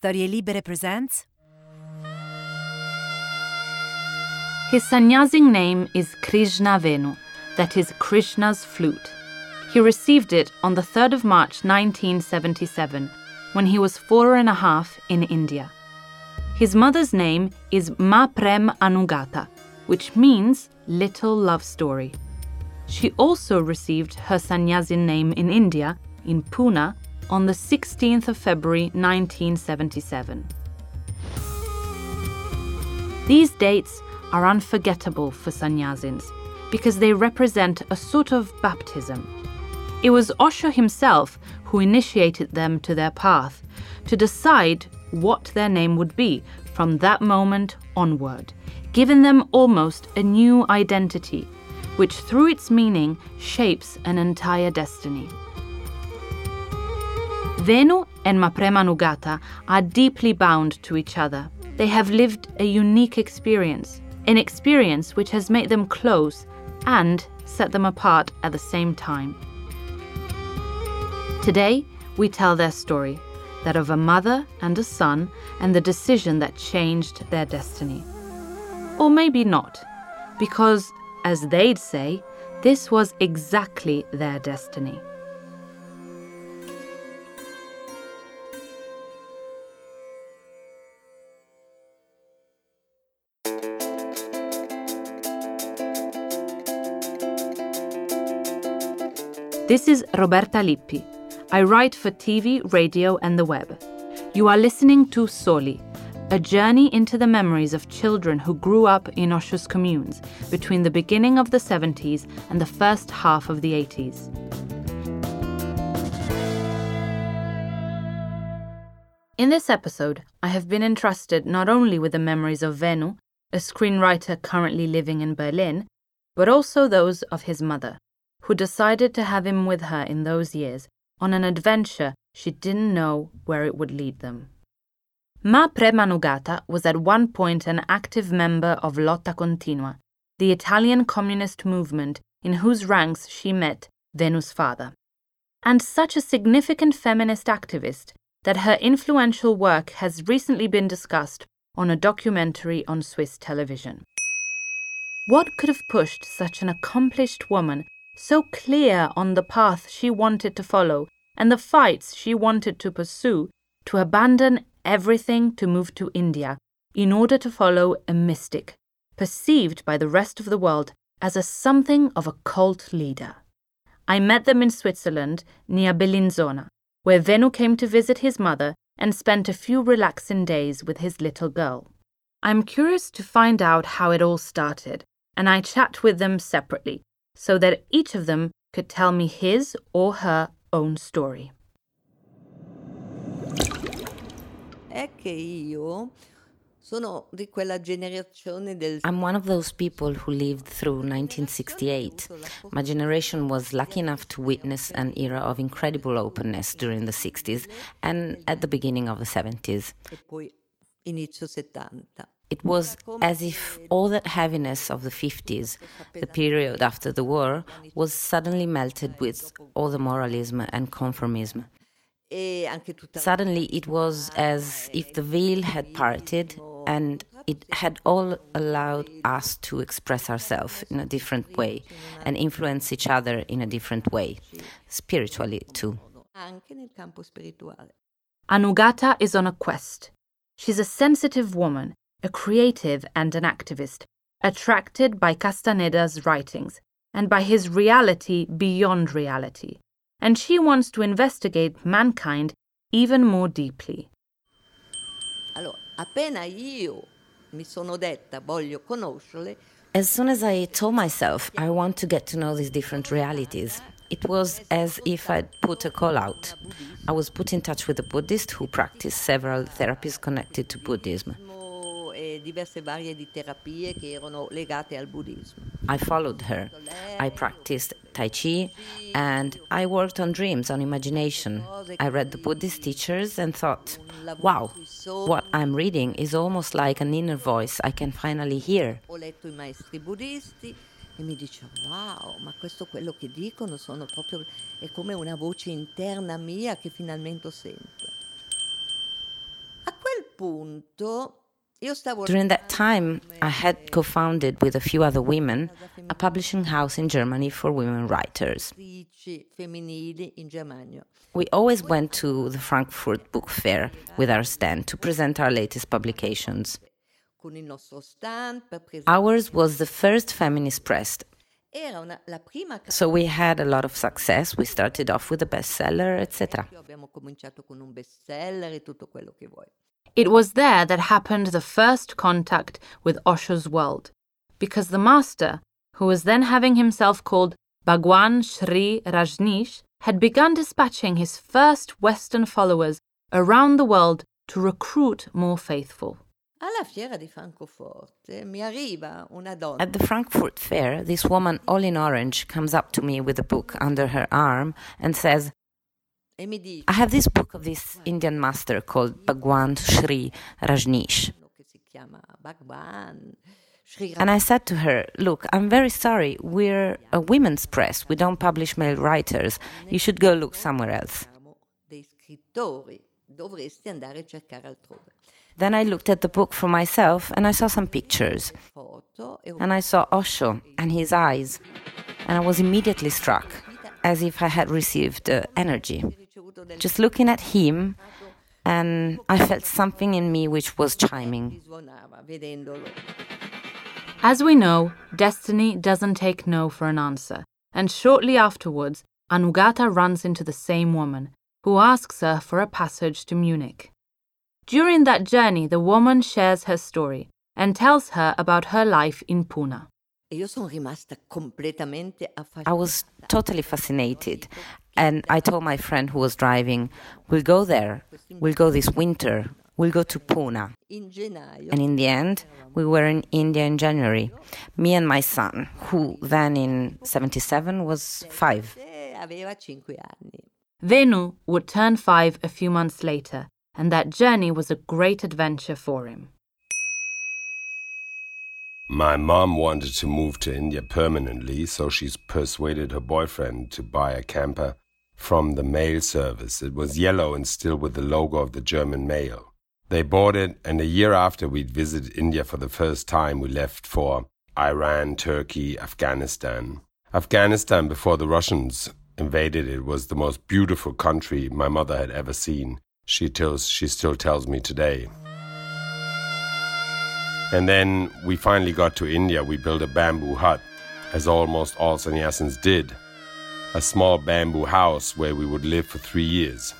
Storie Libere presents His sannyasin name is Krishna Venu, that is Krishna's flute. He received it on the 3rd of March 1977 when he was four and a half in India. His mother's name is Ma Prem Anugata, which means little love story. She also received her sannyasin name in India, in Pune, on the 16th of February 1977. These dates are unforgettable for sannyasins because they represent a sort of baptism. It was Osho himself who initiated them to their path to decide what their name would be from that moment onward, giving them almost a new identity, which through its meaning shapes an entire destiny. Venu and Ma Prem Anugata are deeply bound to each other. They have lived a unique experience, an experience which has made them close and set them apart at the same time. Today, we tell their story that of a mother and a son and the decision that changed their destiny. Or maybe not, because, as they'd say, this was exactly their destiny. This is Roberta Lippi. I write for TV, radio, and the web. You are listening to Soli, a journey into the memories of children who grew up in Osho's communes between the beginning of the 70s and the first half of the 80s. In this episode, I have been entrusted not only with the memories of Venu, a screenwriter currently living in Berlin, but also those of his mother who decided to have him with her in those years on an adventure she didn't know where it would lead them. Ma Prem Anugata was at one point an active member of Lotta Continua, the Italian communist movement in whose ranks she met Venu's father, and such a significant feminist activist that her influential work has recently been discussed on a documentary on Swiss television. What could have pushed such an accomplished woman so clear on the path she wanted to follow and the fights she wanted to pursue, to abandon everything to move to India in order to follow a mystic, perceived by the rest of the world as a something of a cult leader. I met them in Switzerland near Bellinzona, where Venu came to visit his mother and spent a few relaxing days with his little girl. I'm curious to find out how it all started, and I chat with them separately so that each of them could tell me his or her own story. È che io sono di quella generazione del I'm one of those people who lived through 1968. My generation was lucky enough to witness an era of incredible openness during the 60s and at the beginning of the 70s. Poi inizio 70. It was as if all that heaviness of the 50s, the period after the war, was suddenly melted with all the moralism and conformism. Suddenly, it was as if the veil had parted and it had all allowed us to express ourselves in a different way and influence each other in a different way, spiritually too. Anugata is on a quest. She's a sensitive woman, a creative and an activist, attracted by Castaneda's writings and by his reality beyond reality. And she wants to investigate mankind even more deeply. Allora, appena io mi sono detta voglio conoscerle, As soon as I told myself I want to get to know these different realities, it was as if I'd put a call out. I was put in touch with a Buddhist who practiced several therapies connected to Buddhism. E diverse varie di terapie che erano legate al buddismo. I followed her. I practiced Tai Chi and I worked on dreams, on imagination. I read the Buddhist teachers and thought, wow, what I'm reading is almost like an inner voice I can finally hear. Ho letto i maestri buddisti e mi dicevo wow, ma questo quello che dicono sono proprio è come una voce interna mia che finalmente sento. A punto during that time, I had co founded with a few other women a publishing house in Germany for women writers. We always went to the Frankfurt Book Fair with our stand to present our latest publications. Ours was the first feminist press. So we had a lot of success. We started off with a bestseller, etc. It was there that happened the first contact with Osho's world, because the master, who was then having himself called Bhagwan Sri Rajneesh, had begun dispatching his first Western followers around the world to recruit more faithful. A la Fiera de Francofort Miyariva una donna. At the Frankfurt Fair, this woman, all in orange, comes up to me with a book under her arm and says, I have this book of this Indian master called Bhagwan Sri Rajneesh. And I said to her, Look, I'm very sorry, we're a women's press, we don't publish male writers. You should go look somewhere else. Then I looked at the book for myself and I saw some pictures. And I saw Osho and his eyes. And I was immediately struck, as if I had received uh, energy just looking at him, and I felt something in me which was chiming. As we know, destiny doesn't take no for an answer, and shortly afterwards, Anugata runs into the same woman, who asks her for a passage to Munich. During that journey, the woman shares her story and tells her about her life in Pune. I was totally fascinated. And I told my friend who was driving, we'll go there. We'll go this winter. We'll go to Pune. And in the end, we were in India in January. Me and my son, who then in 77 was five. Venu would turn five a few months later, and that journey was a great adventure for him. My mom wanted to move to India permanently, so she's persuaded her boyfriend to buy a camper from the mail service. It was yellow and still with the logo of the German mail. They bought it, and a year after we'd visited India for the first time, we left for Iran, Turkey, Afghanistan. Afghanistan, before the Russians invaded it, was the most beautiful country my mother had ever seen. She, tells, she still tells me today. And then we finally got to India. We built a bamboo hut, as almost all sannyasins did. A small bamboo house where we would live for three years.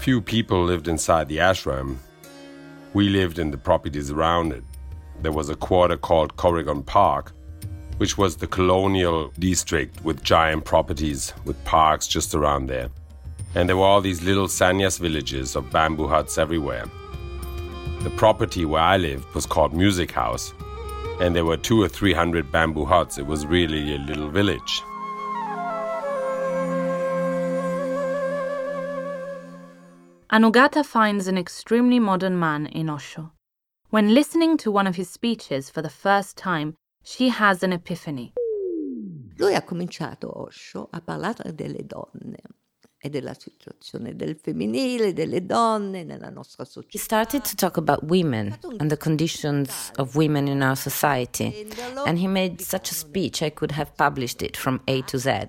Few people lived inside the ashram. We lived in the properties around it. There was a quarter called Koregaon Park, which was the colonial district with giant properties with parks just around there and there were all these little sannyas villages of bamboo huts everywhere. The property where I lived was called Music House, and there were two or three hundred bamboo huts. It was really a little village. Anugata finds an extremely modern man in Osho. When listening to one of his speeches for the first time, she has an epiphany. Lui ha cominciato Osho a parlare delle donne e della situazione del femminile, delle donne nella nostra società. He started to talk about women and the conditions of women in our society, and he made such a speech I could have published it from A to Z.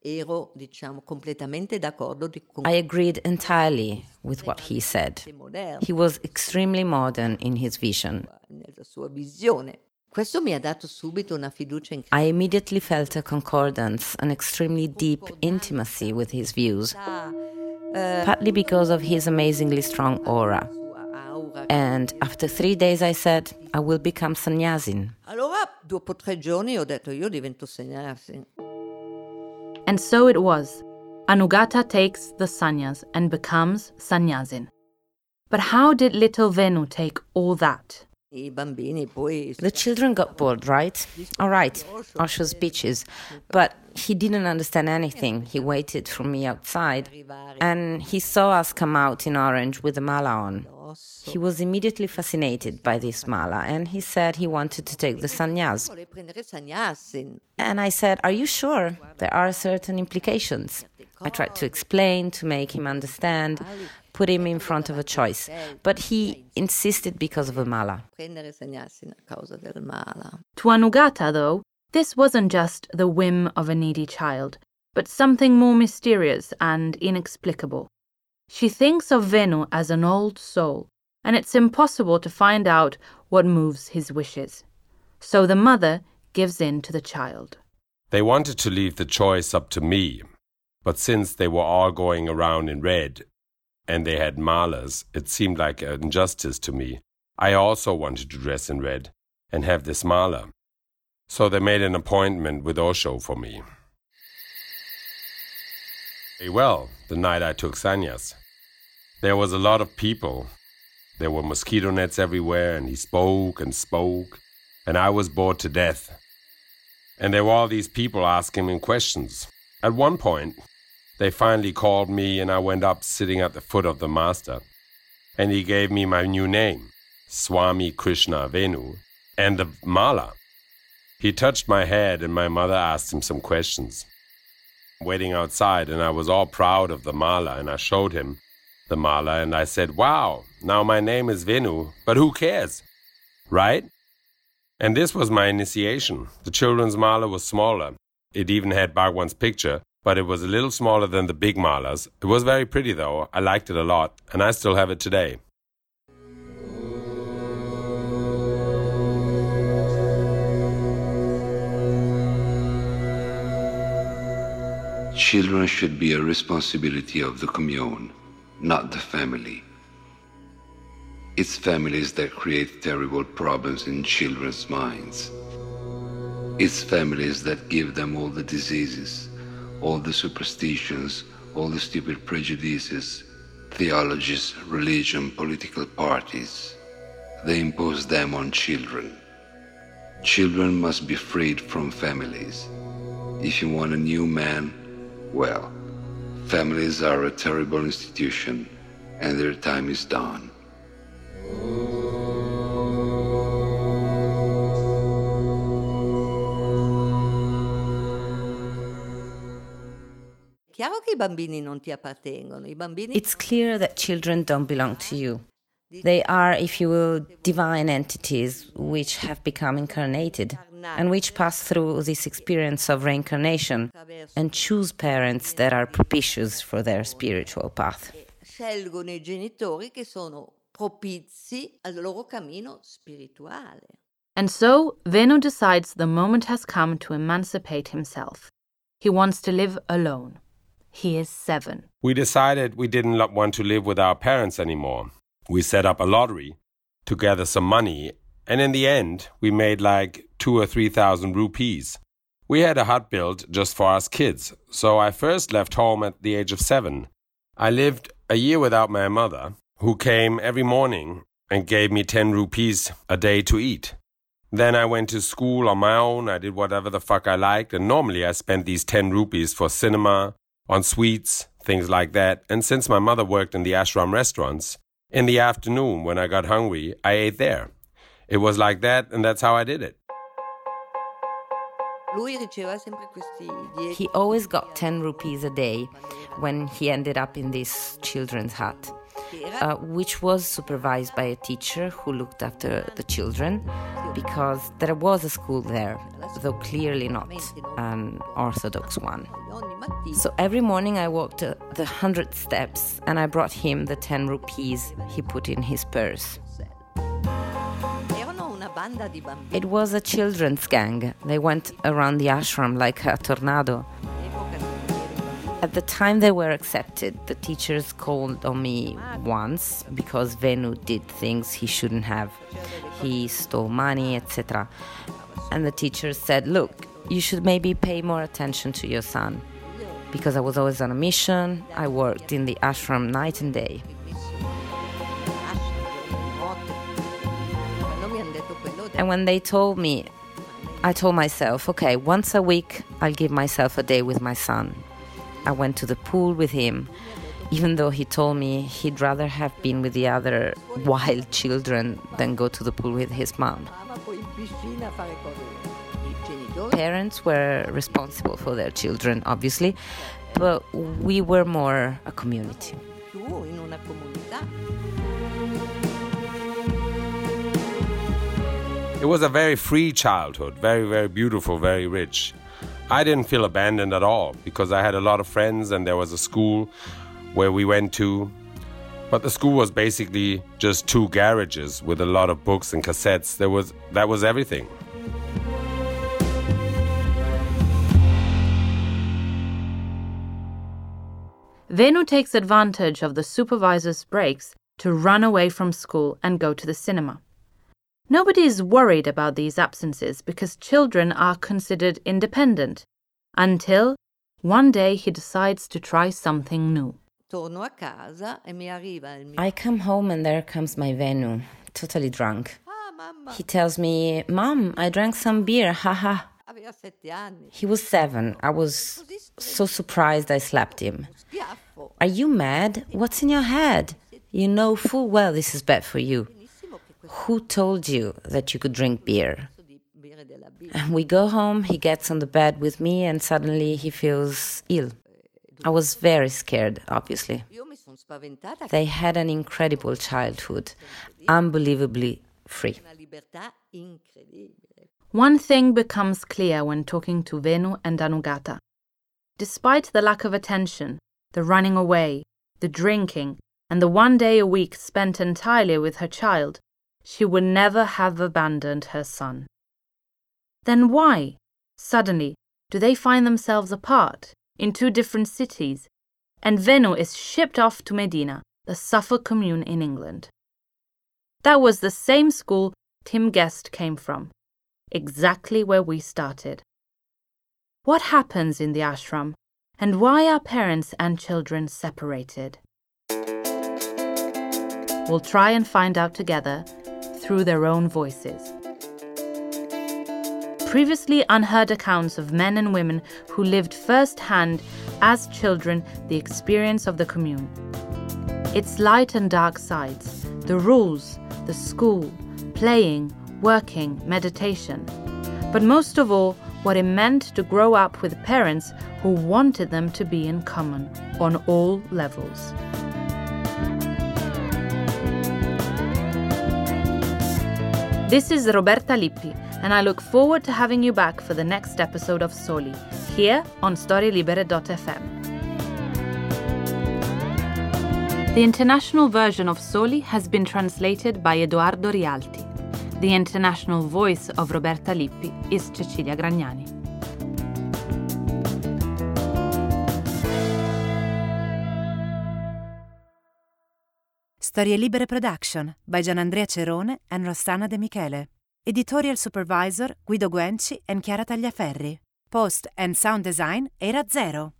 Ero, diciamo, completamente d'accordo I agreed entirely with what he said. He was extremely modern in his vision. Nella sua visione. Questo mi ha dato subito una fiducia I immediately felt a concordance, an extremely deep intimacy with his views, partly because of his amazingly strong aura. And after three days I said, I will become sannyasin. Allora, dopo tre giorni ho detto, io divento sannyasin. And so it was. Anugata takes the sannyas and becomes sannyasin. But how did little Venu take all that? The children got bored, right? All right, Osho's speeches. But he didn't understand anything. He waited for me outside and he saw us come out in orange with a mala on. He was immediately fascinated by this mala and he said he wanted to take the sannyas. And I said, Are you sure? There are certain implications. I tried to explain, to make him understand, put him in front of a choice. But he insisted because of a mala. To Anugata, though, this wasn't just the whim of a needy child, but something more mysterious and inexplicable. She thinks of Venu as an old soul, and it's impossible to find out what moves his wishes. So the mother gives in to the child. They wanted to leave the choice up to me, but since they were all going around in red and they had malas, it seemed like an injustice to me. I also wanted to dress in red and have this mala. So they made an appointment with Osho for me. Well, the night I took sannyas. There was a lot of people. There were mosquito nets everywhere, and he spoke and spoke, and I was bored to death. And there were all these people asking me questions. At one point, they finally called me, and I went up sitting at the foot of the master. And he gave me my new name, Swami Krishna Venu, and the mala. He touched my head, and my mother asked him some questions. Waiting outside, and I was all proud of the mala, and I showed him the mala, and I said, Wow, now my name is Venu, but who cares? Right? And this was my initiation. The children's mala was smaller. It even had Bhagwan's picture, but it was a little smaller than the big malas. It was very pretty though. I liked it a lot, and I still have it today. Children should be a responsibility of the commune, not the family. It's families that create terrible problems in children's minds. It's families that give them all the diseases, all the superstitions, all the stupid prejudices, theologies, religion, political parties. They impose them on children. Children must be freed from families. If you want a new man, well, families are a terrible institution and their time is done. It's clear that children don't belong to you. They are, if you will, divine entities which have become incarnated and which pass through this experience of reincarnation and choose parents that are propitious for their spiritual path. Scelgono i genitori che sono propizi al loro cammino spirituale. And so, Venu decides the moment has come to emancipate himself. He wants to live alone. He is seven. We decided we didn't want to live with our parents anymore. We set up a lottery to gather some money, and in the end, we made like two or three thousand rupees. We had a hut built just for us kids, so I first left home at the age of seven. I lived a year without my mother, who came every morning and gave me 10 rupees a day to eat. Then I went to school on my own. I did whatever the fuck I liked. And normally I spent these 10 rupees for cinema, on sweets, things like that. And since my mother worked in the ashram restaurants, in the afternoon when I got hungry, I ate there. It was like that, and that's how I did it. He always got 10 rupees a day when he ended up in this children's hut uh, which was supervised by a teacher who looked after the children because there was a school there, though clearly not an Orthodox one. So every morning I walked the hundred steps and I brought him the 10 rupees he put in his purse. It was a children's gang. They went around the ashram like a tornado at the time they were accepted, the teachers called on me once because Venu did things he shouldn't have. He stole money, etc. And the teachers said, Look, you should maybe pay more attention to your son. Because I was always on a mission, I worked in the ashram night and day. And when they told me, I told myself, okay, once a week I'll give myself a day with my son I went to the pool with him, even though he told me he'd rather have been with the other wild children than go to the pool with his mom. Parents were responsible for their children, obviously, but we were more a community. It was a very free childhood, very, very beautiful, very rich. I didn't feel abandoned at all because I had a lot of friends and there was a school where we went to. But the school was basically just two garages with a lot of books and cassettes. There was that was everything. Venu takes advantage of the supervisor's breaks to run away from school and go to the cinema. Nobody is worried about these absences because children are considered independent until one day he decides to try something new. I come home and there comes my Venu, totally drunk. He tells me, Mom, I drank some beer, haha. He was seven. I was so surprised I slapped him. Are you mad? What's in your head? You know full well this is bad for you. Who told you that you could drink beer? And we go home, he gets on the bed with me, and suddenly he feels ill. I was very scared, obviously. They had an incredible childhood, unbelievably free. One thing becomes clear when talking to Venu and Anugata. Despite the lack of attention, the running away, the drinking, and the one day a week spent entirely with her child, she would never have abandoned her son. Then why, suddenly, do they find themselves apart in two different cities, and Venu is shipped off to Medina, the Suffolk commune in England? That was the same school Tim Guest came from, exactly where we started. What happens in the ashram, and why are parents and children separated? We'll try and find out together through their own voices. Previously unheard accounts of men and women who lived firsthand as children the experience of the commune. Its light and dark sides, the rules, the school, playing, working, meditation. But most of all, what it meant to grow up with parents who wanted them to be in common on all levels. This is Roberta Lippi, and I look forward to having you back for the next episode of Soli, here on StorieLibere.fm. The international version of Soli has been translated by Edoardo Rialti. The international voice of Roberta Lippi is Cecilia Gragnani. Storie Libere Production by Gianandrea Cerone and Rossana De Michele. Editorial Supervisor Guido Guenci and Chiara Tagliaferri. Post and Sound Design Era Zero.